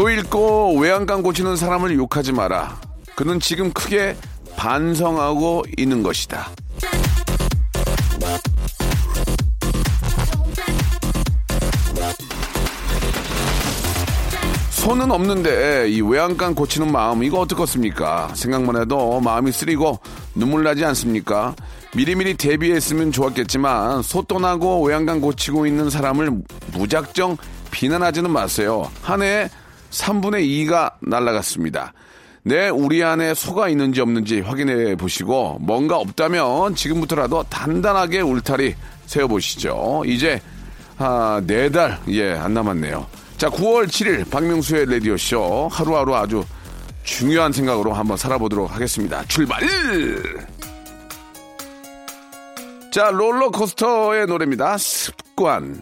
소 잃고 외양간 고치는 사람을 욕하지 마라. 그는 지금 크게 반성하고 있는 것이다. 손은 없는데 이 외양간 고치는 마음 이거 어떻겠습니까? 생각만 해도 마음이 쓰리고 눈물 나지 않습니까? 미리미리 대비했으면 좋았겠지만 소 떠나고 외양간 고치고 있는 사람을 무작정 비난하지는 마세요. 한 해에 3분의 2가 날라갔습니다. 네, 우리 안에 소가 있는지 없는지 확인해 보시고 뭔가 없다면 지금부터라도 단단하게 울타리 세워 보시죠. 이제 아, 네 달, 예, 안 남았네요. 자, 9월 7일 박명수의 라디오 쇼 하루하루 아주 중요한 생각으로 한번 살아보도록 하겠습니다. 출발! 자, 롤러코스터의 노래입니다. 습관.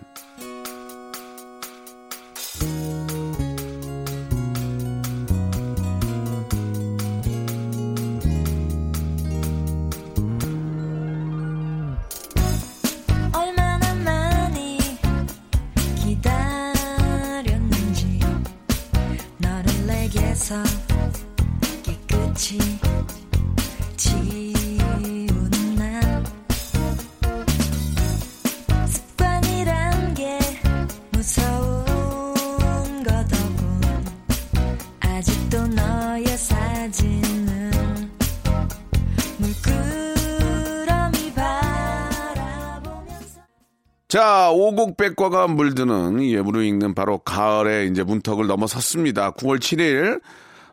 자, 오곡백과가 물드는 예, 무르익는 바로 가을의 이제 문턱을 넘어섰습니다. 9월 7일.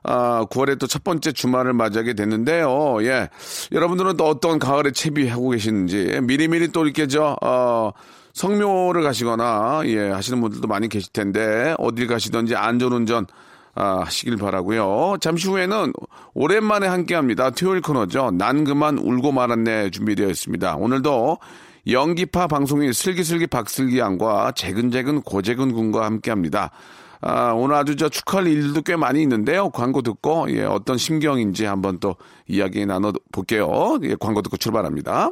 아, 9월에 또 첫 번째 주말을 맞이하게 됐는데요. 예. 여러분들은 또 어떤 가을에 채비하고 계시는지 미리미리 또 이렇게 저, 어, 성묘를 가시거나, 예, 하시는 분들도 많이 계실 텐데, 어딜 가시든지 안전운전, 아, 하시길 바라고요 잠시 후에는 오랜만에 함께 합니다. 토요일 코너죠. 난 그만 울고 말았네 준비되어 있습니다. 오늘도 연기파 방송인 슬기슬기 박슬기 양과 재근재근 고재근 군과 함께 합니다. 아, 오늘 아주 저 축하할 일도 꽤 많이 있는데요. 광고 듣고, 예, 어떤 심경인지 한번 또 이야기 나눠 볼게요. 예, 광고 듣고 출발합니다.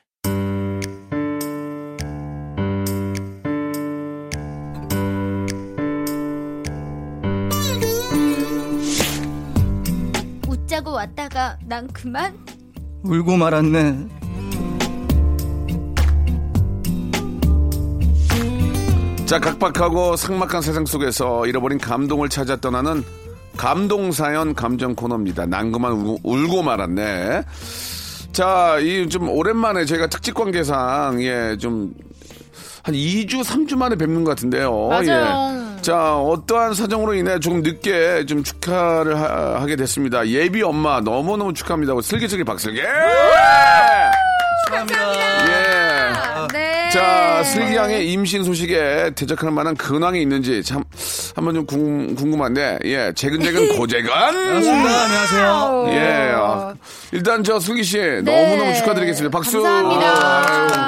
웃자고 왔다가 난 그만 울고 말았네. 자, 각박하고 삭막한 세상 속에서 잃어버린 감동을 찾아 떠나는 감동사연 감정 코너입니다. 난 그만 울고, 울고 말았네. 자, 이 좀 오랜만에 저희가 특집 관계상, 예, 좀, 한 2주, 3주 만에 뵙는 것 같은데요. 맞아요. 예. 자, 어떠한 사정으로 인해 조금 늦게 좀 축하를 하, 게 됐습니다. 예비 엄마 너무너무 축하합니다. 슬기슬기 박슬기! 축하합니다. 예. 네. 자, 슬기 양의 임신 소식에 대적할 만한 근황이 있는지 참 한번 좀 궁, 궁금한데, 예, 재근재근 고재근. 반갑습니다. 안녕하세요. 예, 아, 일단 저 슬기 씨 너무너무 축하드리겠습니다. 박수. 감사합니다. 아유.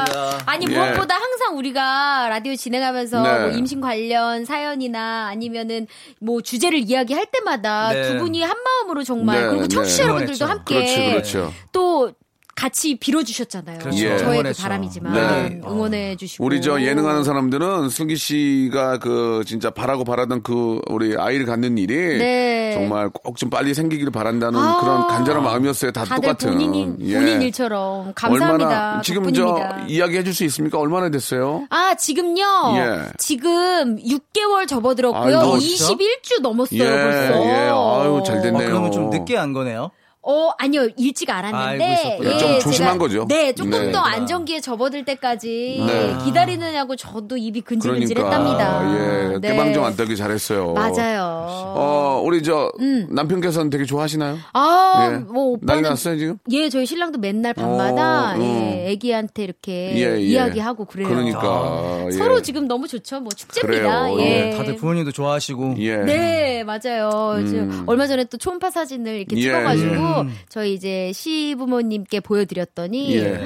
아니 예. 무엇보다 항상 우리가 라디오 진행하면서 네. 뭐 임신 관련 사연이나 아니면은 뭐 주제를 이야기할 때마다 네. 두 분이 한 마음으로 정말 네, 그리고 네. 청취자 여러분들도 응원했죠. 함께 그렇죠, 그렇죠. 또 같이 빌어주셨잖아요. 그렇죠. 예. 저의 그 응원했죠. 바람이지만 네. 응원해 주시고 우리 저 예능하는 사람들은 슬기 씨가 그 진짜 바라고 바라던 그 우리 아이를 갖는 일이 네. 정말 꼭 좀 빨리 생기기를 바란다는 아. 그런 간절한 마음이었어요. 다 다들 똑같은. 본인이 예. 본인 일처럼 감사합니다. 얼마나 지금 덕분입니다. 저 이야기해 줄 수 있습니까? 얼마나 됐어요? 아, 지금요? 예. 지금 6개월 접어들었고요. 진짜? 21주 넘었어요, 예, 벌써. 예. 아유, 잘 됐네요. 어, 그러면 좀 늦게 한 거네요. 어, 아니요. 일찍 알았는데. 예, 좀 조심한 제가- 거죠. 네, 조금 네. 더 안정기에 접어들 때까지 네. 기다리느냐고 저도 입이 그러니까 근질근질했답니다. 예, 네. 깨방정 안 떨기 잘했어요. 맞아요. 어, 우리 저 남편께서는 되게 좋아하시나요? 아, 예. 뭐 난리 오빠는 났어요 지금? 예, 저희 신랑도 맨날 밤마다 어, 예, 애기한테 이렇게 예, 예. 이야기하고 그래요. 그러니까 예. 서로 지금 너무 좋죠. 뭐 축제입니다. 그래요. 예. 네, 다들 부모님도 좋아하시고. 예. 네, 맞아요. 지금 얼마 전에 또 초음파 사진을 이렇게 예, 찍어가지고 예. 저희 이제 시부모님께 보여드렸더니 예.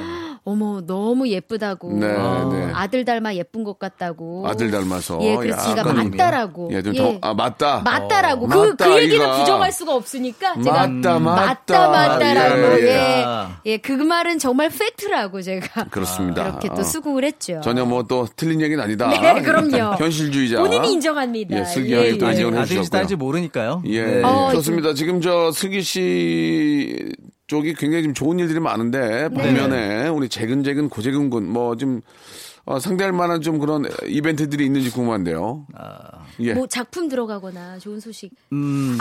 어머 너무 예쁘다고 네, 어, 네. 아들 닮아 예쁜 것 같다고 아들 닮아서. 예, 그래서 제가 맞다라고 예, 좀 예. 더, 아, 맞다. 맞다라고 어, 그, 맞다, 그 얘기는 아이가. 부정할 수가 없으니까 제가 맞다, 맞다. 맞다 맞다라고 예, 예, 예. 예, 그 말은 정말 팩트라고 제가 그렇습니다. 그렇게 어. 또 수긍을 했죠. 전혀 뭐 또 틀린 얘기는 아니다. 네, 그럼요. 현실주의자. 본인이 인정합니다. 예, 슬기하게 예, 또 예. 아직 인정을 아들인지 해주셨고요. 딸인지 모르니까요. 예, 네. 어, 좋습니다. 지금 저 슬기 씨 쪽이 굉장히 지금 좋은 일들이 많은데 네. 반면에 우리 재근재근 고재근군 뭐좀 어, 상대할 만한 좀 그런 이벤트들이 있는지 궁금한데요. 예, 뭐 작품 들어가거나 좋은 소식. 음,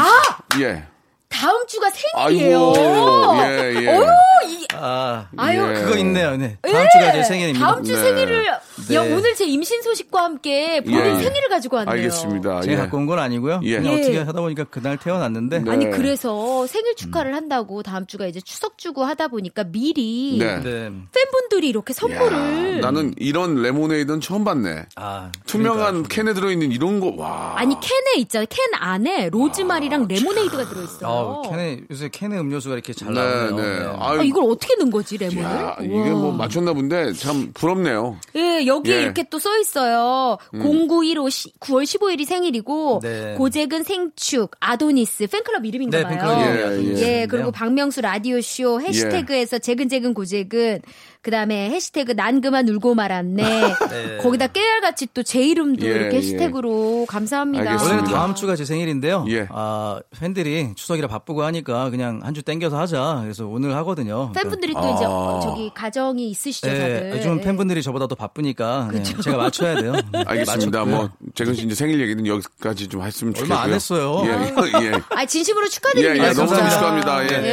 예. 다음 주가 생일이에요. 아이고, 예, 예. 어유, 이, 아, 아유. 예. 그거 있네요. 네. 다음 주가 제 생일입니다. 다음 주 네. 생일을 네. 야, 오늘 제 임신 소식과 함께 본인 예. 생일을 가지고 왔네요. 알겠습니다. 제가 예. 갖고 온 건 아니고요. 예. 그냥 예. 어떻게 하다 보니까 그날 태어났는데. 네. 아니 그래서 생일 축하를 한다고 다음 주가 이제 추석 주고 하다 보니까 미리 네. 네. 팬분들이 이렇게 선물을 나는 이런 레모네이드는 처음 봤네. 아, 투명한 캔에 들어있는 이런 거, 와. 아니 캔에 있잖아요. 캔 안에 로즈마리랑 레모네이드가 들어있어요. 아, 캔에 요새 캔에 음료수가 이렇게 잘 네, 나오네요. 네. 네. 아, 이걸 어떻게 넣은 거지 레몬을? 야, 이게. 뭐 맞췄나 본데 참 부럽네요. 예, 여기에 예. 음. 이렇게 또 써 있어요. 0915 시, 9월 15일이 생일이고 네. 고재근 생축 아도니스 팬클럽 이름인가 네, 봐요. 팬클럽 예, 이름이요. 예. 예, 그리고 박명수 라디오 쇼 해시태그에서 재근재근 고재근 그 다음에 해시태그 난 그만 울고 말았네. 네. 거기다 깨알같이 또 제 이름도 예, 이렇게 예. 해시태그로 감사합니다. 알겠습니다. 원래는 다음 주가 제 생일인데요. 예. 아, 팬들이 추석이라 바쁘고 하니까 그냥 한 주 땡겨서 하자. 그래서 오늘 하거든요. 팬분들이 또 아. 이제 어, 저기 가정이 있으시죠, 네, 다들. 요즘 예. 팬분들이 저보다 더 바쁘니까 네, 제가 맞춰야 돼요. 네, 알겠습니다. 뭐 재근 씨 이제 생일 얘기는 여기까지 좀 했으면 좋겠고요. 얼마 안 했어요. 예, 예. 아, 진심으로 예, 축하드립니다. 예, 너무 진짜. 축하합니다. 예.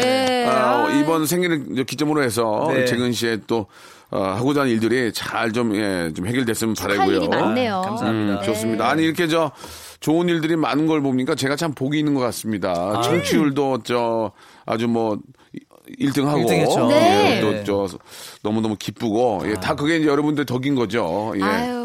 예. 아, 아. 이번 생일을 이제 기점으로 해서 네. 재근 씨의 또 어, 하고자 하는 일들이 잘 좀, 예, 좀 해결됐으면 바라고요. 일이 많네요. 감사합니다. 음, 좋습니다. 아니 이렇게 저 좋은 일들이 많은 걸 보니까 제가 참 복이 있는 것 같습니다. 청취율도 저 아주 뭐 1등하고 일등했죠. 네. 또저 너무 너무 기쁘고 예, 다 그게 이제 여러분들 덕인 거죠. 예. 아유.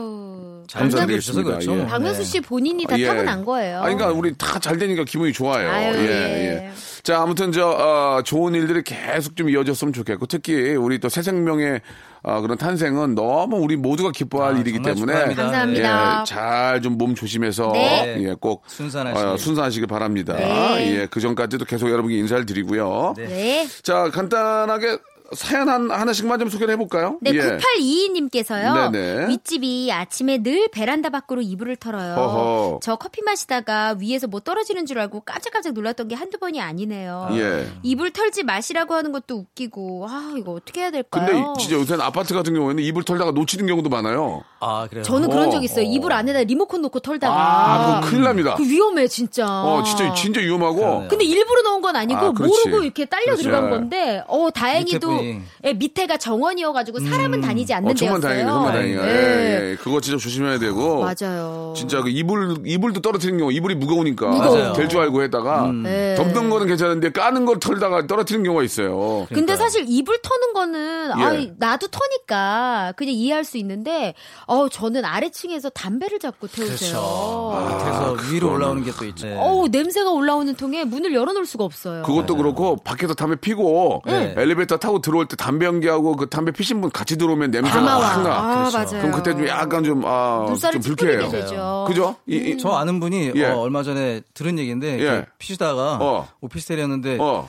잘 감사드리겠습니다. 그렇죠. 예. 뭐. 박명수 씨 본인이 다 예. 타고난 거예요. 아니, 그러니까 우리 다 잘 되니까 기분이 좋아요. 아유, 예, 예. 예. 자, 아무튼 저 어, 좋은 일들이 계속 좀 이어졌으면 좋겠고 특히 우리 또 새 생명의 어, 그런 탄생은 너무 우리 모두가 기뻐할 아, 일이기 때문에 축하합니다. 감사합니다. 예, 잘 좀 몸 조심해서 네. 예, 꼭 순산하시길. 어, 순산하시길 바랍니다. 네. 예, 그 전까지도 계속 여러분께 인사를 드리고요. 네. 네. 자, 간단하게 사연 한, 하나씩만 좀 소개를 해볼까요? 네, 예. 9822님께서요. 네네. 윗집이 아침에 늘 베란다 밖으로 이불을 털어요. 허허. 저 커피 마시다가 위에서 뭐 떨어지는 줄 알고 깜짝깜짝 놀랐던 게 한두 번이 아니네요. 예. 이불 털지 마시라고 하는 것도 웃기고, 아, 이거 어떻게 해야 될까요? 근데 진짜 요새는 아파트 같은 경우에는 이불 털다가 놓치는 경우도 많아요. 아, 그래요. 저는 그런 어, 적 있어요. 이불 안에다 리모컨 놓고 털다가. 아, 그거 큰일 납니다. 그 위험해, 진짜. 어, 진짜, 진짜 위험하고. 근데 일부러 넣은 건 아니고 아. 모르고 이렇게 딸려 그렇지. 들어간 건데 어 다행히도. 예, 밑에가 정원이어가지고 사람은 다니지 않는 어, 정말 데였어요. 다행이네, 정말 다행이야. 네. 예, 예. 그거 진짜 조심해야 되고. 맞아요. 진짜 그 이불, 이불도 떨어뜨리는 경우, 이불이 무거우니까. 무거워요. 될줄 알고 했다가. 네. 덮는 거는 괜찮은데 까는 걸 털다가 떨어뜨리는 경우가 있어요. 근데 사실 이불 터는 거는 예. 아 나도 터니까 그냥 이해할 수 있는데 어 저는 아래층에서 담배를 잡고 태우세요. 그렇죠. 그래서 위로 올라오는 게 또 있죠. 네. 어우 냄새가 올라오는 통에 문을 열어놓을 수가 없어요. 그것도 그렇고, 밖에서 담배 피고, 네. 엘리베이터 타고 들어올 때 담배 연기하고 그 담배 피신 분 같이 들어오면 냄새가. 확 나. 아 그렇죠. 맞아요. 그럼 그때 좀 약간 좀, 아, 눈살을 좀 찌푸리게 불쾌해요. 되죠. 그죠? 이, 이- 저 아는 분이 예. 어, 얼마 전에 들은 얘기인데 예. 피시다가 어. 오피스텔이었는데 어,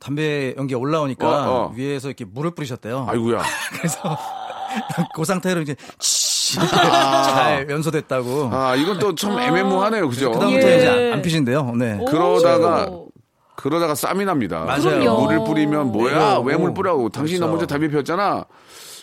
담배 연기 올라오니까 어, 어. 위에서 이렇게 물을 뿌리셨대요. 아이고야. 그래서 그 상태로 이제 치 이렇게 잘 연소됐다고. 아, 이건 또 참 애매모하네요. 그죠? 그다음부터 예. 이제 안 피신대요. 네. 그러다가 오. 그러다가 쌈이 납니다. 맞아요. 물을 뿌리면 뭐야? 네. 왜물 뿌라고? 당신이 너 그렇죠. 먼저 담배 피웠잖아.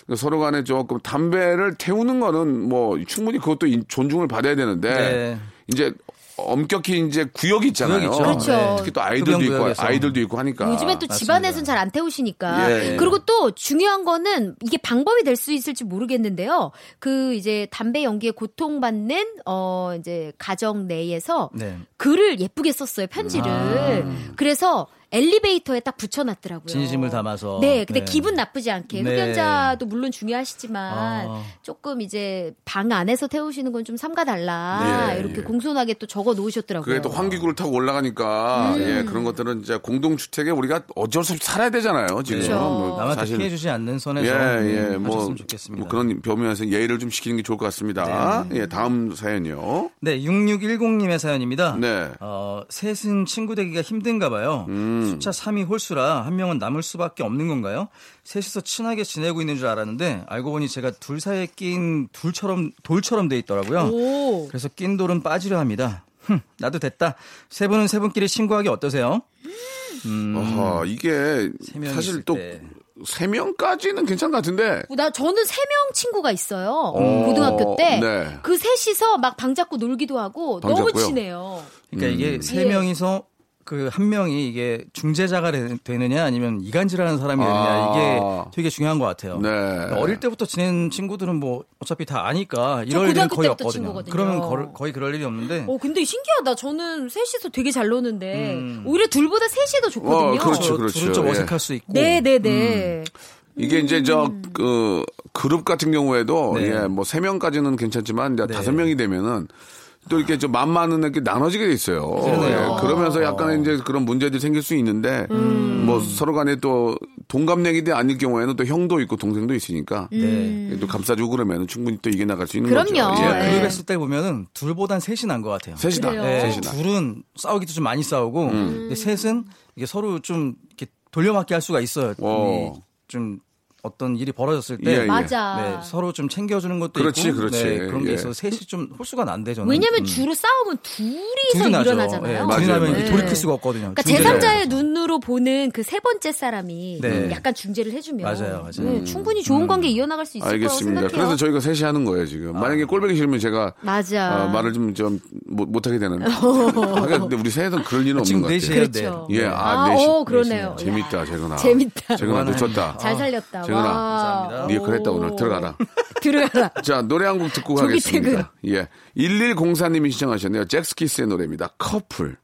그러니까 서로 간에 조금 담배를 태우는 거는 뭐 충분히 그것도 인- 존중을 받아야 되는데 네. 이제 엄격히 이제 구역이 있잖아요. 그렇죠. 특히 또 아이들도 있고. 아이들도 있고 하니까. 요즘엔 또 집안에서는 잘 안 태우시니까. 예, 예. 그리고 또 중요한 거는 이게 방법이 될 수 있을지 모르겠는데요. 그 이제 담배 연기에 고통받는 어 이제 가정 내에서 네. 글을 예쁘게 썼어요 편지를. 아. 그래서 엘리베이터에 딱 붙여놨더라고요. 진심을 담아서. 네, 근데 네. 기분 나쁘지 않게 네. 흡연자도 물론 중요하시지만 아. 조금 이제 방 안에서 태우시는 건 좀 삼가달라 네. 이렇게 공손하게 또 적어 놓으셨더라고요. 그게 또 환기구를 타고 올라가니까 음. 예 그런 것들은 이제 공동 주택에 우리가 어쩔 수 없이 살아야 되잖아요 지금 그렇죠. 뭐 남한테 사실 피해 주지 않는 선에서 예예 음, 뭐. 뭐 그런 범위에서 예의를 좀 시키는 게 좋을 것 같습니다. 예 다음 사연이요. 네, 6610님의 사연입니다. 네. 어, 셋은 친구 되기가 힘든가 봐요. 음. 숫자 3이 홀수라 한 명은 남을 수밖에 없는 건가요? 셋이서 친하게 지내고 있는 줄 알았는데 알고 보니 제가 둘 사이에 낀 둘처럼 돌처럼 돼 있더라고요. 오. 그래서 낀 돌은 빠지려 합니다. 흠, 나도 됐다. 세 분은 세 분끼리 친구하기 어떠세요? 어허, 이게 세 명이 사실 있을 또 때. 세 명까지는 괜찮은 것 같은데 나 저는 세명 친구가 있어요. 고등학교 때. 네. 그 셋이서 막 방 잡고 놀기도 하고 방 너무 잡고요? 친해요. 그러니까 이게 세 예. 명이서 그 한 명이 이게 중재자가 되- 되느냐 아니면 이간질하는 사람이 되느냐 아. 이게 되게 중요한 것 같아요. 네. 그러니까 어릴 때부터 지낸 친구들은 뭐 어차피 다 아니까 이럴 일은 거의 없거든요. 친구거든요. 그러면 거- 거의 그럴 일이 없는데 어 근데 신기하다. 저는 셋이서 되게 잘 노는데 오히려 둘보다 셋이 더 좋거든요. 음. 어, 그렇죠, 저- 그렇죠. 둘은 좀 예. 어색할 수 있고 네 네네. 이게 이제 저 음. 그 그룹 같은 경우에도 네. 예, 뭐 세 명까지는 괜찮지만 이제 네. 다섯 명이 되면은 또 이렇게 좀맘 많은 이렇게 나눠지게 돼 있어요. 예, 그러면서 약간 이제 그런 문제들이 생길 수 있는데 음. 뭐 서로 간에 또 동갑내기도 아닐 경우에는 또 형도 있고 동생도 있으니까 네. 또 감싸주고 그러면 충분히 또 이겨 나갈 수 있는 음. 그럼요. 거죠. 예. 예. 그룹 했을 때 보면은 둘보단 셋이 난 것 같아요. 셋이다. 네, 셋이다. 둘은 싸우기도 좀 많이 싸우고 음. 근데 셋은 이게 서로 좀 이렇게 돌려막기 할 수가 있어요. 어. 이좀 어떤 일이 벌어졌을 예, 때 예. 맞아. 네, 서로 좀 챙겨주는 것도 그렇지, 있고 그렇지. 네, 그런 게 예. 있어서 셋이 좀 홀수가 난대 저는. 왜냐면 음. 주로 싸움은 둘이서 둘이. 일어나잖아요. 예, 맞아요, 둘이 나면. 이게 돌이킬 수가 없거든요. 그러니까 중재자가 제3자의 눈으로 보는 그 세 번째 사람이 네. 약간 중재를 해주면 맞아요, 맞아요. 네, 충분히 좋은 관계 이어나갈 수 있을 거라고 알겠습니다. 생각해요. 그래서 저희가 셋이 하는 거예요 지금. 만약에 꼴보기 싫으면 제가 맞아. 어, 말을 좀 좀 못 하게 되는. 하긴 근데 우리 셋은 그럴 일은 없는 지금 것 같아요. 넷이에요, 그렇죠. 네. 예, 아, 아, 넷이. 오, 그러네요. 재밌다, 야. 재근아. 재밌다. 재근아, 놓쳤다. 잘 살렸다. 와. 감사합니다. 네 그랬다 오늘 들어가라. 들어가라. 자 노래 한 곡 듣고 가겠습니다. 예, 1104님이 시청하셨네요. 잭스키스의 노래입니다. 커플.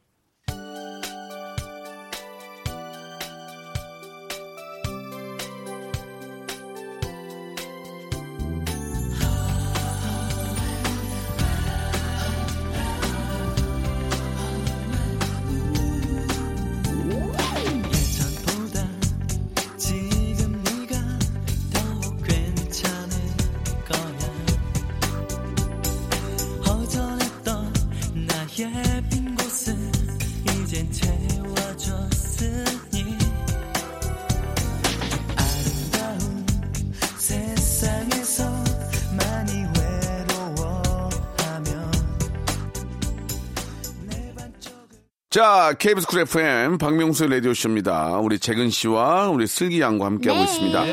자, KBS 쿨 FM 박명수의 라디오쇼입니다. 우리 재근 씨와 우리 슬기 양과 함께하고 네. 있습니다.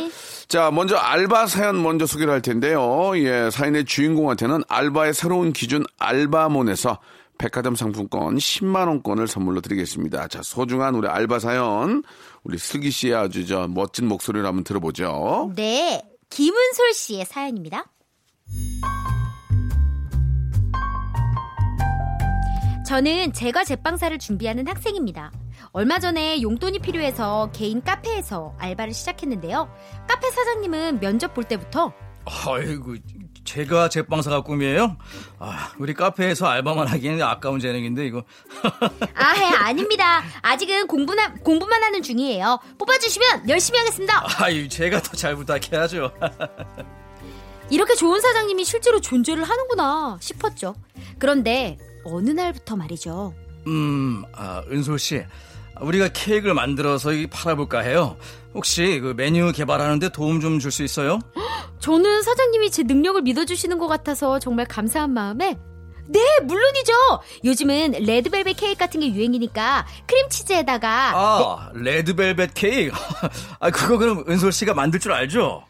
자, 먼저 알바 사연 먼저 소개를 할 텐데요. 예, 사연의 주인공한테는 알바의 새로운 기준 알바몬에서 백화점 상품권 10만원권을 선물로 드리겠습니다. 자, 소중한 우리 알바 사연, 우리 슬기 씨의 아주 저 멋진 목소리를 한번 들어보죠. 네. 김은솔 씨의 사연입니다. 저는 제과 제빵사를 준비하는 학생입니다. 얼마 전에 용돈이 필요해서 개인 카페에서 알바를 시작했는데요. 카페 사장님은 면접 볼 때부터 아이고 제가 제빵사가 꿈이에요? 아, 우리 카페에서 알바만 하기에는 아까운 재능인데 이거. 아해 아닙니다. 아직은 공부나, 공부만 하는 중이에요. 뽑아주시면 열심히 하겠습니다. 아유 제가 더 잘 부탁해야죠. 이렇게 좋은 사장님이 실제로 존재를 하는구나 싶었죠. 그런데 어느 날부터 말이죠. 음, 아, 은솔 씨. 우리가 케이크를 만들어서 이 팔아볼까 해요. 혹시 그 메뉴 개발하는데 도움 좀 줄 수 있어요? 저는 사장님이 제 능력을 믿어주시는 것 같아서 정말 감사한 마음에 네 물론이죠 요즘은 레드벨벳 케이크 같은 게 유행이니까 크림치즈에다가 아, 레드벨벳 케이크. 아, 그거 그럼 은솔 씨가 만들 줄 알죠?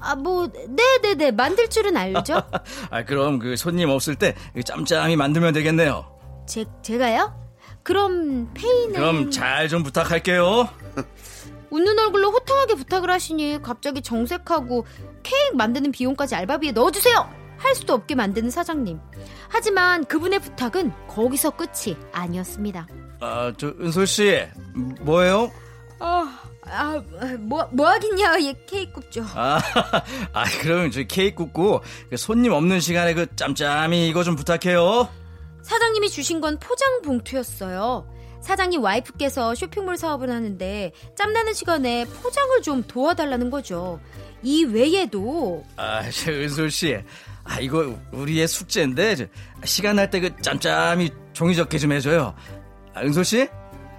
아 뭐 네네네 만들 줄은 알죠 아, 그럼 그 손님 없을 때 짬짬이 만들면 되겠네요. 제, 제가요? 그럼 페이는 그럼 잘 좀 부탁할게요. 웃는 얼굴로 호탕하게 부탁을 하시니 갑자기 정색하고 케이크 만드는 비용까지 알바비에 넣어주세요! 할 수도 없게 만드는 사장님. 하지만 그분의 부탁은 거기서 끝이 아니었습니다. 아, 저 은솔 씨 뭐예요? 아, 아, 뭐, 뭐 하겠냐, 얘 케이크 굽죠. 아, 아 그러면 저 케이크 굽고 그 손님 없는 시간에 그 짬짬이 이거 좀 부탁해요. 사장님이 주신 건 포장 봉투였어요. 사장님 와이프께서 쇼핑몰 사업을 하는데 짬나는 시간에 포장을 좀 도와달라는 거죠. 이 외에도 아, 저 은솔 씨. 아, 이거 우리의 숙제인데 저, 시간 날 때 그 짬짬이 종이 접기 좀 해줘요. 아, 은솔 씨?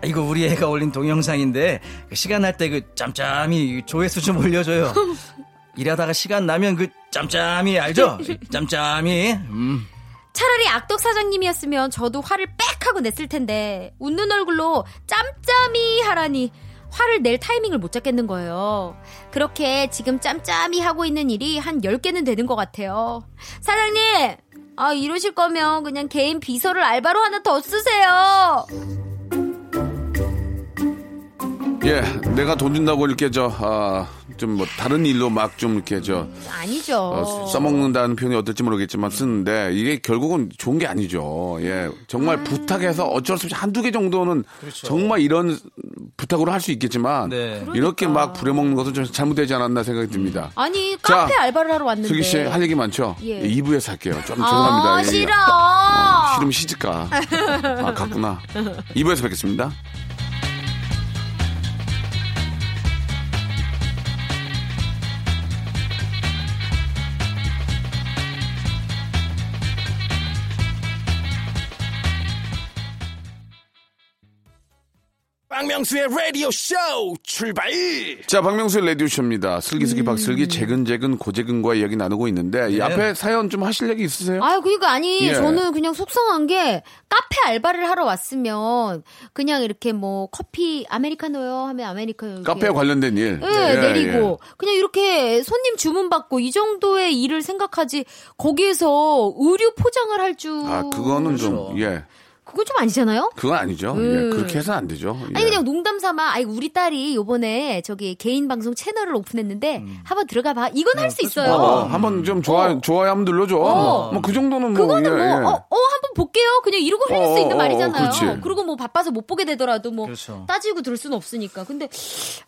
아, 이거 우리 애가 올린 동영상인데 그 시간 날 때 그 짬짬이 조회수 좀 올려줘요. 일하다가 시간 나면 그 짬짬이 알죠? 짬짬이. 음. 차라리 악덕 사장님이었으면 저도 화를 빽 하고 냈을 텐데 웃는 얼굴로 짬짬이 하라니 화를 낼 타이밍을 못 잡겠는 거예요. 그렇게 지금 짬짬이 하고 있는 일이 한 10개는 되는 것 같아요. 사장님! 아, 이러실 거면 그냥 개인 비서를 알바로 하나 더 쓰세요! 예, 내가 돈 준다고 이렇게 저, 아, 좀 뭐 다른 일로 막 좀 이렇게 저, 아니죠. 어, 써먹는다는 표현이 어떨지 모르겠지만 쓰는데 이게 결국은 좋은 게 아니죠. 예. 정말 부탁해서 어쩔 수 없이 한두 개 정도는 정말 이런 부탁으로 할 수 있겠지만 네. 이렇게 막 부려먹는 것은 좀 잘못되지 않았나 생각이 듭니다. 아니, 자, 카페 알바를 하러 왔는데. 슬기 씨 할 얘기 많죠? 예. 예, 2부에서 할게요. 좀 죄송합니다. 아, 예, 예. 싫어! 어, 싫으면 시집가. 아, 갔구나. 2부에서 뵙겠습니다. 박명수의 라디오 쇼 출발! 자, 박명수의 라디오 쇼입니다. 슬기슬기 음. 박슬기, 재근재근 고재근과 이야기 나누고 있는데, 이 네. 앞에 사연 좀 하실 얘기 있으세요? 아유, 그니까 아니, 예. 저는 그냥 속상한 게 카페 알바를 하러 왔으면 그냥 이렇게 뭐 커피 아메리카노요 하면 아메리카노 이렇게 카페와 관련된 일. 예, 예, 내리고 그냥 이렇게 손님 주문 받고 이 정도의 일을 생각하지 거기에서 의류 포장을 할 줄. 아, 그거는 좀, 그렇죠. 예. 그건 좀 아니잖아요? 그건 아니죠. 예, 음. 그렇게 해서는 안 되죠. 예. 아니 그냥 농담 삼아 아이 우리 딸이 요번에 저기 개인 방송 채널을 오픈했는데 한번 들어가 봐. 이건 할 수 있어요. 음. 어, 한번 좀 좋아, 어. 좋아요 한번 눌러 줘. 어. 뭐그 정도는 뭐. 그거는 예, 뭐, 예. 어, 어, 한번 볼게요. 그냥 이러고 흘릴 어, 수 있는 어, 말이잖아요. 그렇지. 그리고 뭐 바빠서 못 보게 되더라도 뭐 그렇죠. 따지고 들을 수는 없으니까. 근데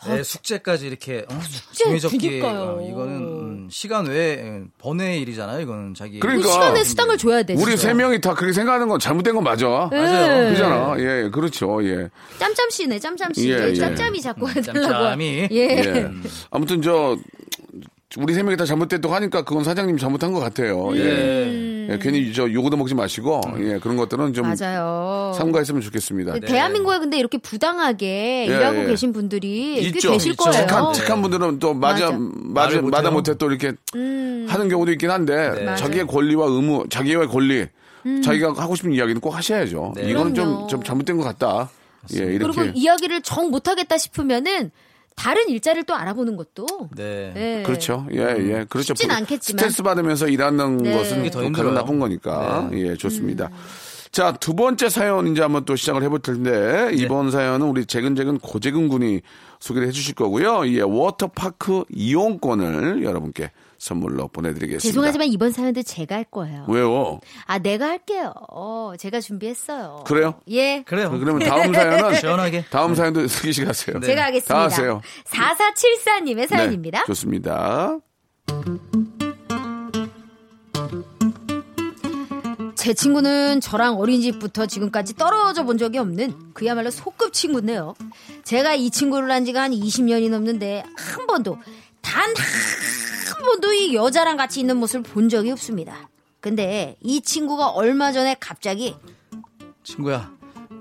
네, 숙제까지 이렇게 어, 숙제, 그니까요. 어, 이거는 음, 시간 외에 번외의 일이잖아요. 이거는 자기 그러니까. 그 시간에 수당을 줘야 돼. 우리 진짜. 세 명이 다 그렇게 생각하는 건 잘못된 건 맞아. 네. 그잖아. 예, 그렇죠. 예. 짬짬 씨네, 짬짬 씨. 예, 예. 짬짬이 자꾸 음, 해달라고. 짬짬이. 예. 예. 아무튼 저 우리 세 명이 다 잘못됐다고 하니까 그건 사장님이 잘못한 것 같아요. 예. 예, 괜히 저 요거도 먹지 마시고 예, 그런 것들은 좀 맞아요. 삼가했으면 좋겠습니다. 근데 대한민국에 근데 이렇게 부당하게 예, 일하고 예. 계신 분들이 꽤 있죠. 계실 있죠. 거예요. 착한, 착한 분들은 또 맞아, 맞아. 맞아. 못해 또 이렇게 하는 경우도 있긴 한데 네. 자기의 권리와 의무, 자기의 권리, 자기가 하고 싶은 이야기는 꼭 하셔야죠. 네. 이건 좀. 좀 잘못된 것 같다. 예, 그리고 이렇게. 이야기를 정 못하겠다 싶으면은 다른 일자리를 또 알아보는 것도. 네. 예. 그렇죠. 예, 예. 그렇죠. 쉽진 않겠지만. 스트레스 받으면서 일하는 네. 것은 그게 더. 가장 나쁜 거니까. 예, 좋습니다. 음. 자, 두 번째 사연 이제 한번 또 시작을 해볼 텐데, 이번 사연은 우리 재근재근 고재근 군이 소개를 해주실 거고요. 예, 워터파크 이용권을 여러분께 선물로 보내드리겠습니다. 죄송하지만 이번 사연도 제가 할 거예요. 왜요? 아, 내가 할게요. 어, 제가 준비했어요. 그래요? 예. 그래요. 그러면 다음 사연은 시원하게. 다음 사연도 슬기 씨가 하세요. 제가 다 하겠습니다. 하세요. 4474님의 사연입니다. 네, 좋습니다. 제 친구는 저랑 어린이집부터 지금까지 떨어져 본 적이 없는 그야말로 소급 친구인데요. 제가 이 친구를 한 지가 한 20년이 넘는데 한 번도 단한 번도 이 여자랑 같이 있는 모습을 본 적이 없습니다. 근데 이 친구가 얼마 전에 갑자기 친구야,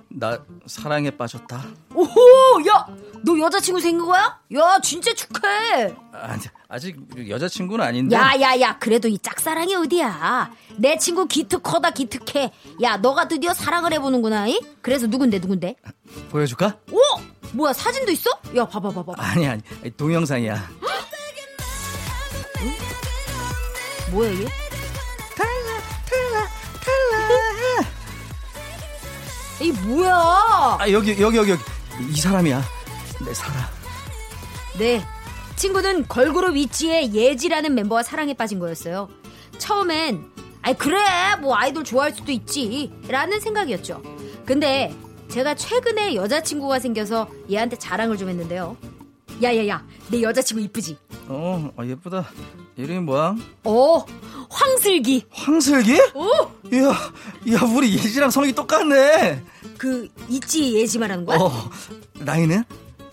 나 사랑에 빠졌다. 오호 야 너 여자친구 생긴 거야? 야 진짜 축하해. 아니, 아직 여자친구는 아닌데. 야 야 야 그래도 이 짝사랑이 어디야 내 친구 기특하다 기특해 야 너가 드디어 사랑을 해보는구나 이? 그래서 누군데 누군데 보여줄까? 오 뭐야 사진도 있어? 야 봐봐 봐봐 아니, 아니. 동영상이야. 뭐야 얘? 이 뭐야? 아 여기 여기 여기 여기 이 사람이야 내 사람 네. 친구는 걸그룹 위치의 예지라는 멤버와 사랑에 빠진 거였어요. 처음엔 아이 그래 뭐 아이돌 좋아할 수도 있지 라는 생각이었죠. 근데 제가 최근에 여자친구가 생겨서 얘한테 자랑을 좀 했는데요. 야야야 내 여자친구 이쁘지? 어 아, 예쁘다. 이름이 뭐야? 어 황슬기. 황슬기? 오! 이야 야 우리 예지랑 성이 똑같네. 그 있지 예지 말하는 거야? 어 나이는?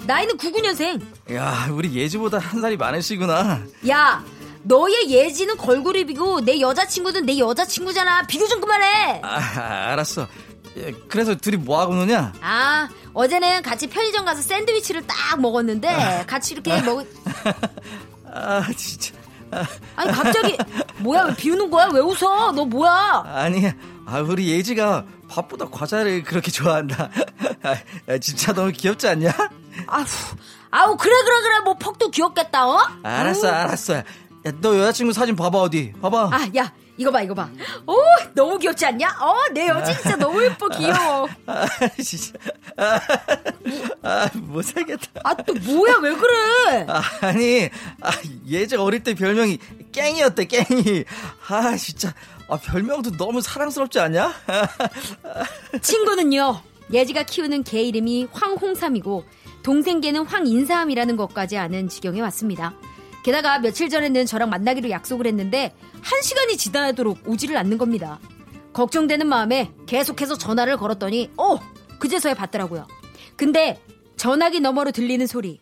나이는 99년생. 야 우리 예지보다 한 살이 많으시구나. 야 너의 예지는 걸그룹이고 내 여자친구는 내 여자친구잖아. 비교 좀 그만해. 아 알았어. 예, 그래서 둘이 뭐 하고 노냐? 아 어제는 같이 편의점 가서 샌드위치를 딱 먹었는데 같이 이렇게 먹 아 진짜. 아니 갑자기 뭐야 왜 비우는 거야? 왜 웃어? 너 뭐야? 아니 아 우리 예지가 밥보다 과자를 그렇게 좋아한다. 아, 아, 진짜 너무 귀엽지 않냐? 아우 아우 그래 그래 그래. 뭐 퍽도 귀엽겠다 어? 알았어 알았어. 야, 너 여자친구 사진 봐봐 어디? 봐봐. 아 야 이거 봐 이거 봐 오 너무 귀엽지 않냐? 어 내 여친 진짜 너무 예뻐 귀여워. 아 진짜. 아, 아, 못 살겠다. 아 또 뭐야? 왜 그래? 아, 아니 아, 예지 어릴 때 별명이 깽이었대 깽이. 아 진짜. 아, 별명도 너무 사랑스럽지 않냐? 친구는요 예지가 키우는 개 이름이 황홍삼이고 동생 개는 황인삼이라는 것까지 아는 지경에 왔습니다. 게다가 며칠 전에는 저랑 만나기로 약속을 했는데 한 시간이 지나도록 오지를 않는 겁니다. 걱정되는 마음에 계속해서 전화를 걸었더니 어 그제서야 받더라고요. 근데 전화기 너머로 들리는 소리.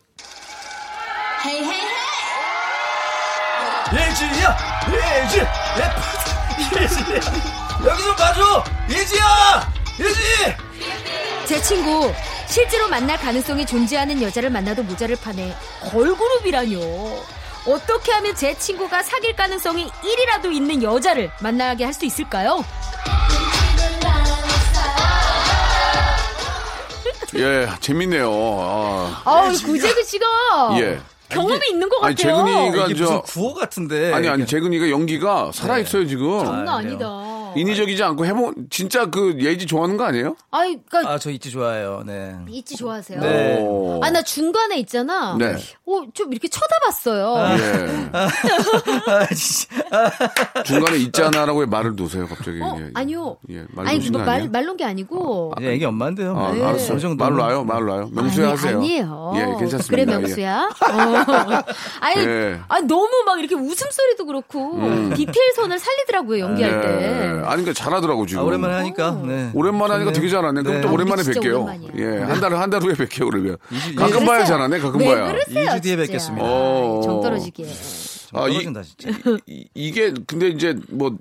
예지야! 예지 예지 여기 좀 봐줘! 예지야! 예지 제 친구 실제로 만날 가능성이 존재하는 여자를 만나도 모자를 파네. 걸그룹이라뇨 어떻게 하면 제 친구가 사귈 가능성이 1이라도 있는 여자를 만나게 할 수 있을까요? 예, 재밌네요. 아, 아우 구재근 씨가 예. 경험이 있는 것 아니, 같아요 재근이가 이게 저 무슨 구호 같은데 아니 아니 이게. 재근이가 연기가 살아 있어요 지금. 장난 아, 아니다 인위적이지 않고 해보 진짜 그 예지 좋아하는 거 아니에요? 아이 그니까 아 저 있지 좋아해요 네 있지 좋아하세요 네. 오. 아나 중간에 있잖아 네. 어, 좀 이렇게 쳐다봤어요 예. 아, 진짜. 중간에 있잖아라고 왜 말을 놓으세요 갑자기? 어 예. 아니요 예, 말 아니 뭐 말? 말 놓은 게 아니고 이제 애기 엄마인데요 아, 네. 알았어. 그 정도 말로 와요, 말로 와요. 명수야 아니, 하세요. 아니에요. 예, 괜찮습니다. 그래 예. 명수야. 어. 아니, 예. 아니 너무 막 이렇게 웃음소리도 그렇고 디테일 선을 살리더라고요 연기할 때. 예. 아니 그러니까 잘하더라고 지금. 아, 오랜만에 하니까 네. 오랜만에 하니까. 되게 잘하네. 그럼 네. 또 오랜만에 아, 진짜 뵐게요. 오랜만이야. 예, 한 달, 한 달 후에 뵐게요, 그러면. 가끔 왜 봐야? 잘하네, 가끔 왜 봐야. 그러세요, 이주 뒤에 진짜. 뵙겠습니다. 어. 정 떨어지게. 아, 이, 떨어진다 진짜 이, 이 게, 근데 이제 뭐,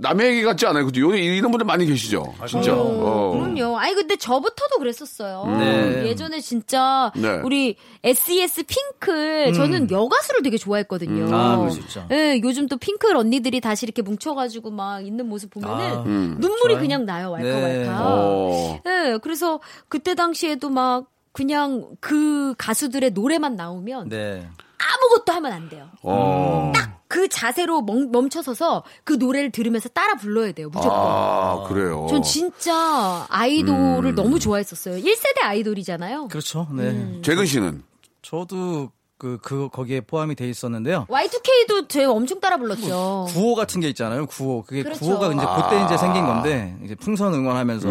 남의 얘기 같지 않아요. 그죠? 요- 이런 분들 많이 계시죠? 진짜. 어. 그럼요. 아니 근데 저부터도 그랬었어요. 네. 예전에 진짜 네. 우리 SES 핑클 저는 여가수를 되게 좋아했거든요. 음. 아, 있죠. 예, 요즘 또 핑클 언니들이 다시 이렇게 뭉쳐가지고 막 있는 모습 보면은 아, 눈물이 좋아요. 그냥 나요. 네. 왈칵왈칵. 어. 예, 그래서 그때 당시에도 막 그냥 그 가수들의 노래만 나오면 네 아무것도 하면 안 돼요. 어. 그 자세로 멈, 멈춰서서 그 노래를 들으면서 따라 불러야 돼요. 무조건. 아, 그래요. 전 진짜 아이돌을 너무 좋아했었어요. 1세대 아이돌이잖아요. 그렇죠 네 재근 씨는? 저도 그, 그, 거기에 포함이 돼 있었는데요. Y2K도 제 엄청 따라 불렀죠. 구호 같은 게 있잖아요. 구호. 그게 그렇죠. 구호가 이제 그때 이제 생긴 건데, 이제 풍선 응원하면서.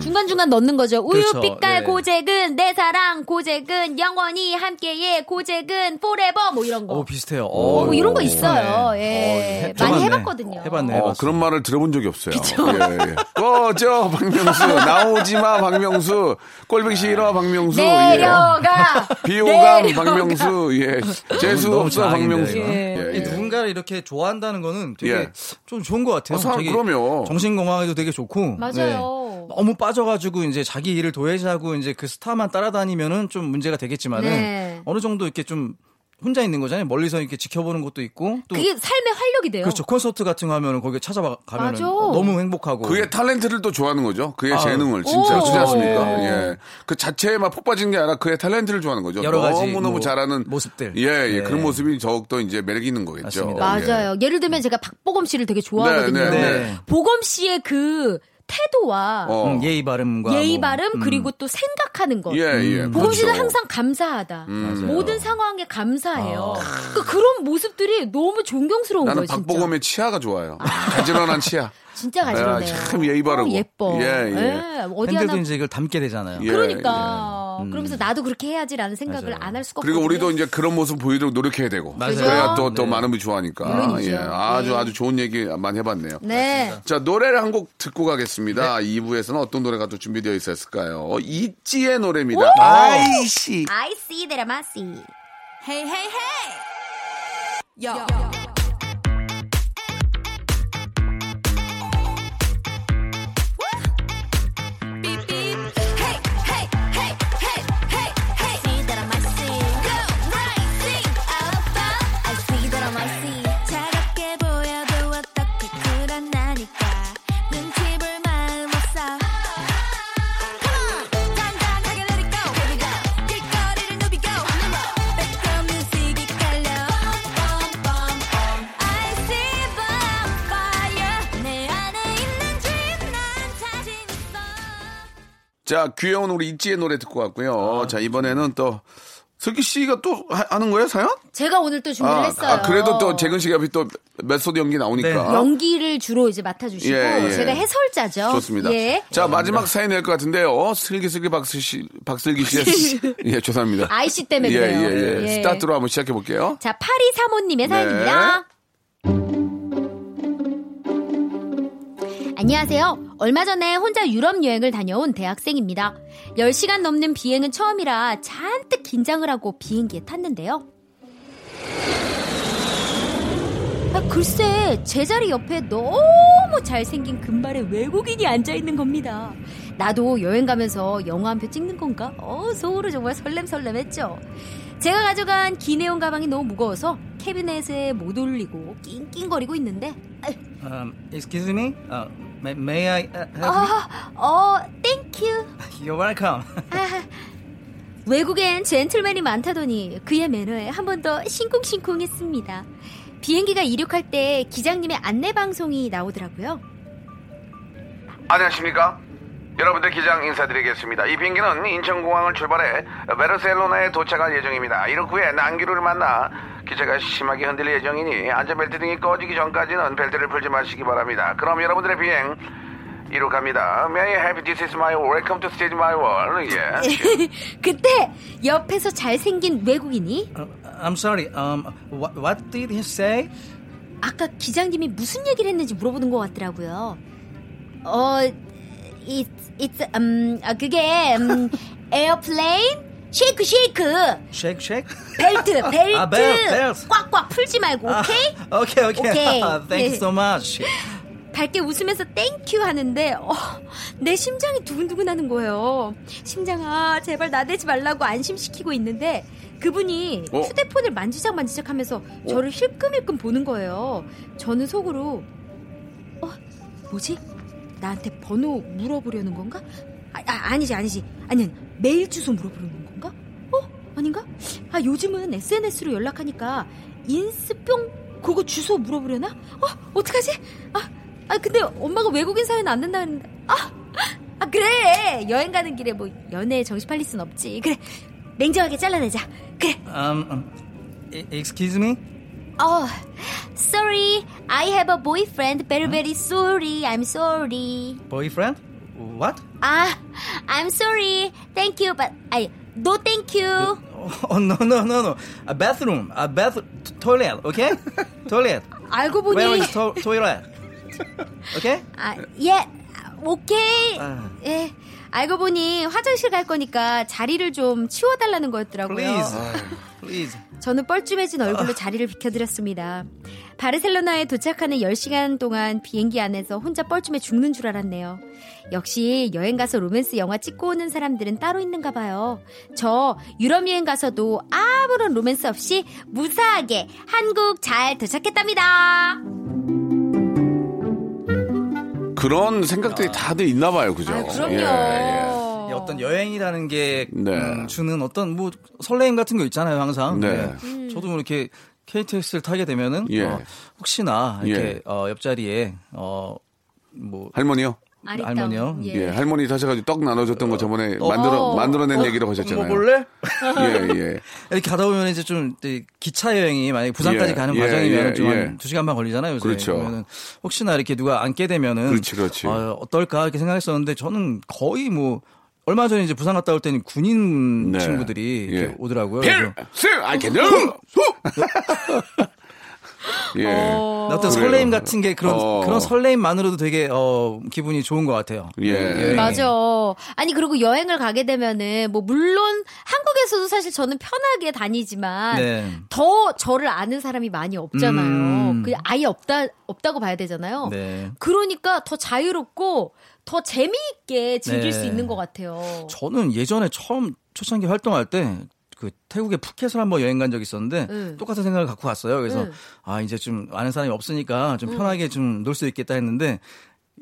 중간중간 넣는 거죠. 우유 그렇죠. 빛깔 네. 고잭은 내 사랑 고잭은 영원히 함께해 고잭은 forever 뭐 이런 거. 어, 비슷해요. 어, 뭐 이런 거 있어요. 네. 예. 해- 많이. 해봤거든요. 해봤네, 어, 해봤어. 그런 말을 들어본 적이 없어요. 예, 예. 꺼져, 박명수. 나오지 마, 박명수. 꼴보기 싫어, 박명수. 예. 내려가. 비호감, 내려가. 박명수. 예. 재수 너무 없어, 박명수. 예, 이 예. 누군가를 이렇게 좋아한다는 거는 되게 예. 좀 좋은 것 같아요. 어, 사- 되게 그럼요. 정신 건강에도 되게 좋고. 맞아요. 네. 너무 빠져가지고 이제 자기 일을 도외시하고 이제 그 스타만 따라다니면은 좀 문제가 되겠지만은 네. 어느 정도 이렇게 좀 혼자 있는 거잖아요. 멀리서 이렇게 지켜보는 것도 있고 또 그게 삶의 활력이 돼요. 그렇죠. 콘서트 같은 거 하면은 거기 찾아가 가면은 맞아. 너무 행복하고. 그의 탤런트를 또 좋아하는 거죠. 그의 아. 재능을 진짜 오. 그렇지 않습니까? 네. 예. 그 자체에 막 폭 빠진 게 아니라 그의 탤런트를 좋아하는 거죠. 여러 가지 너무 너무 뭐 잘하는 모습들. 예, 예. 네. 그런 모습이 더욱 더 이제 매력 있는 거겠죠. 맞습니다. 예. 맞아요. 예 를 들면 제가 박보검 씨를 되게 좋아하거든요. 네, 네, 네. 보검 씨의 그 태도와 어. 음, 예의 발음과 예의 뭐, 발음 음. 그리고 또 생각하는 것. 예, 예. 보검 씨는 그렇죠. 항상 감사하다. 음. 모든 상황에 감사해요. 아. 그 그런 모습들이 너무 존경스러운 나는 거예요, 진짜. 박보검의 치아가 좋아요. 가지런한 치아. 진짜 가지런해요. 야, 참 예의 바르고. 어, 예뻐. 예, 예. 어디 팬들도 하나 이제 이걸 담게 되잖아요. 예, 그러니까 예. 음. 그러면서 나도 그렇게 해야지라는 생각을. 안 할 수가 그리고 없거든요. 우리도 이제 그런 모습 보이도록 노력해야 되고. 맞아요. 그래야 또, 또 네. 많은 분이 좋아하니까. 물론이죠. 예. 아주 예. 아주 좋은 얘기 많이 해봤네요. 네. 자, 노래를 한 곡 듣고 가겠습니다. 2부에서는 어떤 노래가 또 준비되어 있었을까요? 이찌의 노래입니다. 아이씨. I see that I see. Hey, hey, hey! Yo. Beep, 자, 귀여운 우리 이찌의 노래 듣고 왔고요. 자, 이번에는 또 슬기 씨가 또 하, 하는 거예요, 사연? 제가 오늘 또 준비를 아, 했어요. 아, 그래도 또 재근 씨가 또 메소드 연기 나오니까. 네. 연기를 주로 이제 맡아주시고 예, 예. 제가 해설자죠. 좋습니다. 예. 자, 마지막 사연 낼것 같은데요. 슬기슬기 박슬기, 박슬기 씨의. 예, 죄송합니다. 아이 씨 때문에 예, 그래요. 예, 예, 예. 스타트로 한번 시작해 볼게요. 자, 파리 사모님의 사연입니다. 안녕하세요. 얼마 전에 혼자 유럽 여행을 다녀온 대학생입니다. 10시간 넘는 비행은 처음이라 잔뜩 긴장을 하고 비행기에 탔는데요. 아, 글쎄, 제 자리 옆에 너무 잘생긴 금발의 외국인이 앉아있는 겁니다. 나도 여행 가면서 영화 한편 찍는 건가? 어, 속으로 정말 설렘설렘했죠. 제가 가져간 기내용 가방이 너무 무거워서 캐비넷에 못 올리고 낑낑거리고 있는데, Um, excuse me. Uh, may, may I uh, help 아, 어, thank you. you? You're welcome. 아, 외국엔 젠틀맨이 많다더니 그의 매너에 한 번 더 심쿵심쿵했습니다. 비행기가 이륙할 때 기장님의 안내 방송이 나오더라고요. 안녕하십니까? 여러분들 기장 인사드리겠습니다. 이 비행기는 인천공항을 출발해 바르셀로나에 도착할 예정입니다. 이륙 후에 난기류를 만나 기체가 심하게 흔들릴 예정이니 안전벨트 등이 꺼지기 전까지는 벨트를 풀지 마시기 바랍니다. 그럼 여러분들의 비행 이륙합니다. May I have this is my welcome to stage my world. 예. 그때 옆에서 잘생긴 외국인이 Uh, I'm sorry. Um, what, what did he say? 아까 기장님이 무슨 얘기를 했는지 물어보는 것 같더라고요. 어, it's, it's, 음, 아, 그게, 음, Airplane? Shake, shake! Shake, shake. 벨트, 벨트! 아, 벨트, 벨트. 꽉꽉 풀지 말고, 오케이? Ah, okay, okay. 오케이. Thank you 예. so much. 밝게 웃으면서 thank you 하는데 어, 내 심장이 두근두근 하는 거예요. 심장아 제발 나대지 말라고 안심시키고 있는데 그분이 어? 휴대폰을 만지작 만지작 하면서 저를 힐끔힐끔 보는 거예요. 저는 속으로 어 뭐지? 나한테 번호 물어보려는 건가? 아, 아, 아니지 아니지 아니 메일 주소 물어보려는? 어 아닌가? 아 요즘은 SNS로 연락하니까 인스뿅 그거 주소 물어보려나? 어 어떡하지? 아, 아 근데 엄마가 외국인 사연 안 된다는데 아, 아 그래 여행 가는 길에 뭐 연애에 정신 팔릴 순 없지 그래 냉정하게 잘라내자 그래 Um, um, e- excuse me. 어 sorry I have a boyfriend very very sorry I'm sorry Boyfriend? What? 아 I'm sorry thank you but I no thank you Oh no no no no! A bathroom, a bath t- toilet, okay? toilet. 알고 보니 Where is to- toilet? Okay? 아, 예, 오케이. 아. 예. 알고 보니 화장실 갈 거니까 자리를 좀 치워달라는 거였더라고요. Please, please. 저는 뻘쭘해진 얼굴로 자리를 비켜드렸습니다. 바르셀로나에 도착하는 10시간 동안 비행기 안에서 혼자 뻘쭘해 죽는 줄 알았네요. 역시 여행 가서 로맨스 영화 찍고 오는 사람들은 따로 있는가 봐요. 저 유럽 여행 가서도 아무런 로맨스 없이 무사하게 한국 잘 도착했답니다. 그런 생각들이 다들 있나 봐요. 그죠? 아, 그럼요. 예, 예. 이 어떤 여행이라는 게 네. 음, 주는 어떤 뭐 설레임 같은 거 있잖아요, 항상. 네. 음. 저도 뭐 이렇게 KTX를 타게 되면은 예. 어, 혹시나 이렇게 예. 어, 옆자리에 어, 뭐 할머니요? 아리따움. 할머니요. 예. 예, 할머니 사셔가지고 떡 나눠줬던 거 저번에 어. 만들어 어. 만들어낸 얘기를 하셨잖아요. 먹어볼래? 예, 예. 이렇게 가다 보면 이제 좀 기차 여행이 만약 에 부산까지 예, 가는 예, 과정이면 예, 좀한 예. 두 시간 반 걸리잖아요. 요새. 그렇죠. 그러면은 혹시나 이렇게 누가 앉게 되면은 그렇지, 그렇지. 어, 어떨까 이렇게 생각했었는데 저는 거의 뭐 얼마 전에 이제 부산 갔다 올 때는 군인 네. 친구들이 예. 오더라고요. 필승 아 괜찮아. 예. 어떤 그래요. 설레임 같은 게 그런 어. 그런 설레임만으로도 되게 어 기분이 좋은 것 같아요. 예. 여행이. 맞아. 아니 그리고 여행을 가게 되면은 뭐 물론 한국에서도 사실 저는 편하게 다니지만 네. 더 저를 아는 사람이 많이 없잖아요. 음. 그 아예 없다 없다고 봐야 되잖아요. 네. 그러니까 더 자유롭고 더 재미있게 즐길 네. 수 있는 것 같아요. 저는 예전에 처음 초창기 활동할 때 그 태국의 푸켓을 한번 여행 간 적이 있었는데 응. 똑같은 생각을 갖고 갔어요. 그래서 응. 아 이제 좀 아는 사람이 없으니까 좀 편하게 좀 놀 수 있겠다 했는데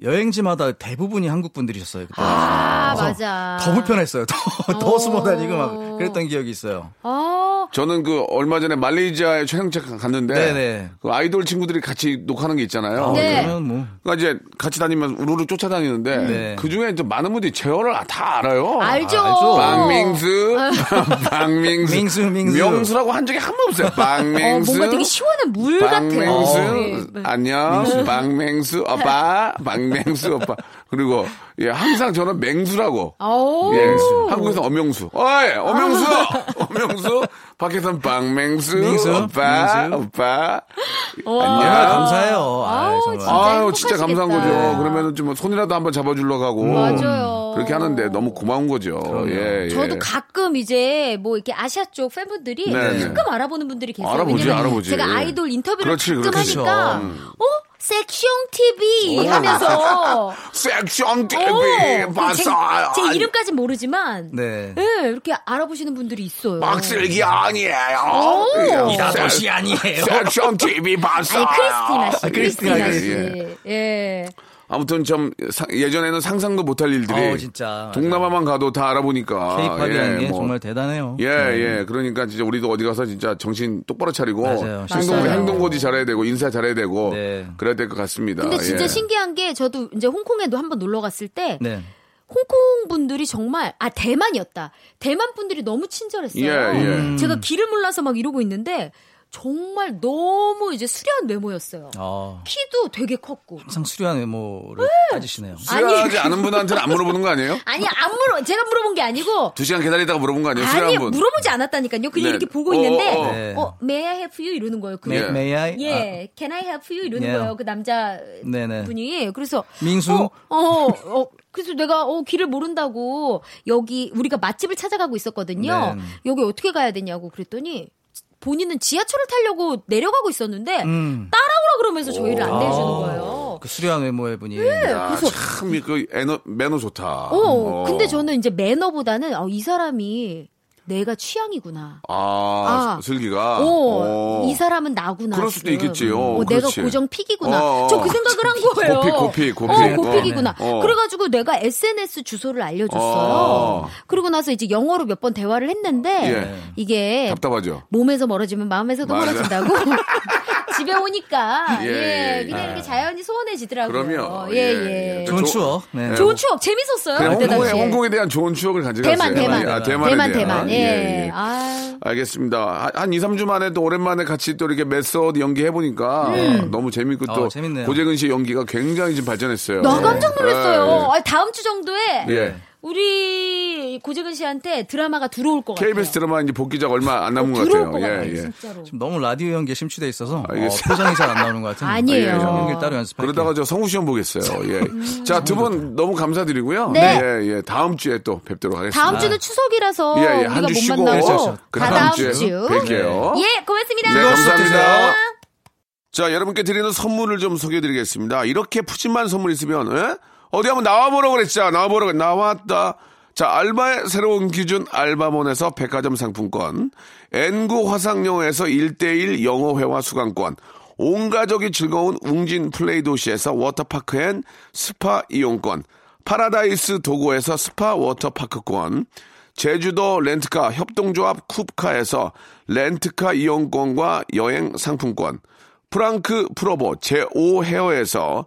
여행지마다 대부분이 한국 분들이셨어요. 그때. 아 맞아. 더 불편했어요. 더, 더 어. 숨어 다니고 막 그랬던 기억이 있어요. 아 저는 그 얼마 전에 말레이시아에 촬영장 갔는데 네네. 그 아이돌 친구들이 같이 녹화하는 게 있잖아요. 아, 네. 그러면 뭐 그러니까 이제 같이 다니면 우르르 쫓아다니는데 네. 그 중에 좀 많은 분들이 제어를 다 알아요. 알죠. 아, 알죠. 박명수, 박명수, 민수, 민수. 명수라고 한 적이 한 번 없어요. 어, 박명수, 뭔가 되게 시원한 물 같아요. 박명수, 예. 안녕, 박명수 오빠, 박 명수 오빠. 그리고 예 항상 저는 맹수라고. 오. 예, 한국에서 엄영수. 어이, 엄영수! 엄영수! 밖에서는 박맹수. 민수, 오빠, 민수. 오빠. 와. 안녕. 아, 감사해요. 아, 정말. 진짜 아유, 진짜. 감사한 거죠. 그러면은 좀 손이라도 한번 잡아주려고 하고. 맞아요. 그렇게 하는데 너무 고마운 거죠. 예, 예. 저도 가끔 이제 뭐 이렇게 아시아 쪽 팬분들이 네, 네. 가끔 알아보는 분들이 계세요. 알아보지, 알아보지. 제가 아이돌 인터뷰를 그렇지, 가끔 그렇지. 하니까 어 섹션 TV 하면서 섹션 TV 어, 제, 봤어요. 제 이름까지 모르지만 네. 예, 이렇게 알아보시는 분들이 있어요. 박슬기 아니에요. 오. 이다도시 아니에요. 섹션 TV 봤어요. 아니 크리스티나 씨, 아, 크리스티나 씨. 씨. 예. 아무튼 좀 사- 예전에는 상상도 못할 일들이 어, 진짜. 동남아만 가도 다 알아보니까 케이팝이라는 예, 게 뭐. 정말 대단해요. 예, 예. 그러니까 진짜 우리도 어디 가서 진짜 정신 똑바로 차리고 맞아요. 행동 맞아요. 행동 고지 잘해야 되고 인사 잘해야 되고 네. 그래야 될 것 같습니다. 근데 진짜 예. 신기한 게 저도 이제 홍콩에도 한번 놀러 갔을 때 네. 홍콩 분들이 정말 아 대만이었다. 대만 분들이 너무 친절했어요. 예, 예. 제가 길을 몰라서 막 이러고 있는데 정말 너무 이제 수려한 외모였어요. 어, 키도 되게 컸고. 항상 수려한 외모를 가지시네요. 수요하지 않은 분한테는 안 물어보는 거 아니에요? 아니 안 물어 제가 물어본 게 아니고 두 시간 기다리다가 물어본 거 아니에요? 아니 수요한 분. 물어보지 않았다니까요. 그냥 네. 이렇게 보고 어, 있는데 어, 어. 네. 어 may I help you 이러는 거예요. 그 May, 예. may I? 예, can I help you 이러는 예. 거예요. 그 남자 네네. 분이 그래서 민수? 어, 어, 어, 그래서 내가 어 길을 모른다고 여기 우리가 맛집을 찾아가고 있었거든요. 네. 여기 어떻게 가야 되냐고 그랬더니 본인은 지하철을 타려고 내려가고 있었는데 음. 따라오라 그러면서 저희를 안내해 주는 아, 거예요. 그 수려한 외모의 분이. 야, 그래서- 참그 매너, 매너 좋다. 어, 근데 저는 이제 매너보다는 어, 이 사람이 내가 취향이구나. 아, 아. 슬기가. 어, 어. 이 사람은 나구나. 그럴 수도 지금. 있겠지요. 어, 내가. 고정 픽이구나. 어, 어. 저그 생각을 한 거예요. 고픽, 고픽, 고픽. 어, 고픽이구나. 어. 그래가지고 내가 SNS 주소를 알려줬어요. 어. 그러고 나서 이제 영어로 몇 번 대화를 했는데 예. 이게 답답하죠. 몸에서 멀어지면 마음에서도. 멀어진다고. 집에 오니까 예, 예, 예, 그냥 예. 이렇게 자연이 소원해지더라고요. 그럼요. 예, 예, 예. 좋은 조- 추억. 네. 좋은 추억 재밌었어요. 그냥 그때 홍콩에, 당시에. 홍콩에 대한 좋은 추억을 가져갔어요. 대만, 대만. 아, 대만에 대만, 대한. 대만. 예. 예, 예. 아. 알겠습니다. 한, 한 2, 3주 만에 또 오랜만에 같이 또 이렇게 메소드 연기해 보니까 너무 재밌고 또 어, 재밌네요. 고재근 씨 연기가 굉장히 지금 발전했어요. 나 깜짝 놀랐어요. 예. 아니, 다음 주 정도에 예. 우리 고재근 씨한테 드라마가 들어올 것 같아요. KBS 드라마 이제 복귀작 얼마 안 남은 어, 것 들어올 같아요. 것 같아요, 예, 예. 진짜로. 지금 너무 라디오 연기에 심취돼 있어서 어, 알겠습니다. 표정이 잘 안 나오는 것 같은. 아니에요. 예, 연기를 따로 연습할게요. 그러다가 저 성우 시험 보겠어요. 예. 자, 두 분 너무 감사드리고요. 음. 네. 예, 예. 다음 주에 또 뵙도록 하겠습니다. 다음 주는 추석이라서 예, 예. 우리가 한주못 쉬고 만나고 그다 다음 다음 주에 주. 뵐게요. 예, 고맙습니다. 네, 감사합니다. 자, 여러분께 드리는 선물을 좀 소개해 드리겠습니다. 이렇게 푸짐한 선물 있으면, 예? 어디 한번 나와보라고 그랬죠? 나와보라고, 나왔다. 자, 알바의 새로운 기준 알바몬에서 백화점 상품권, 엔구 화상영어에서 1대1 영어회화 수강권, 온 가족이 즐거운 웅진 플레이 도시에서 워터파크 and 스파 이용권, 파라다이스 도고에서 스파 워터파크권, 제주도 렌트카 협동조합 쿱카에서 렌트카 이용권과 여행 상품권, 프랑크 프로보 제5 헤어에서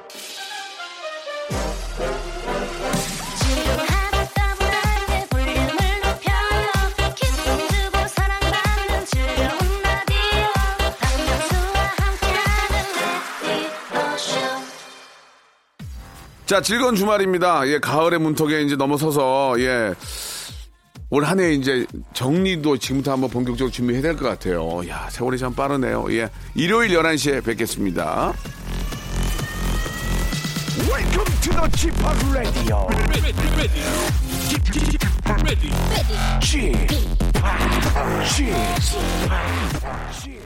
자, 즐거운 주말입니다. 예, 가을의 문턱에 이제 넘어서서, 예. 올 한 해 이제 정리도 지금부터 한번 본격적으로 준비해야 될 것 같아요. 야, 세월이 참 빠르네요. 예. 일요일 11시에 뵙겠습니다. Welcome to the Chip Radio. Chip, Chip,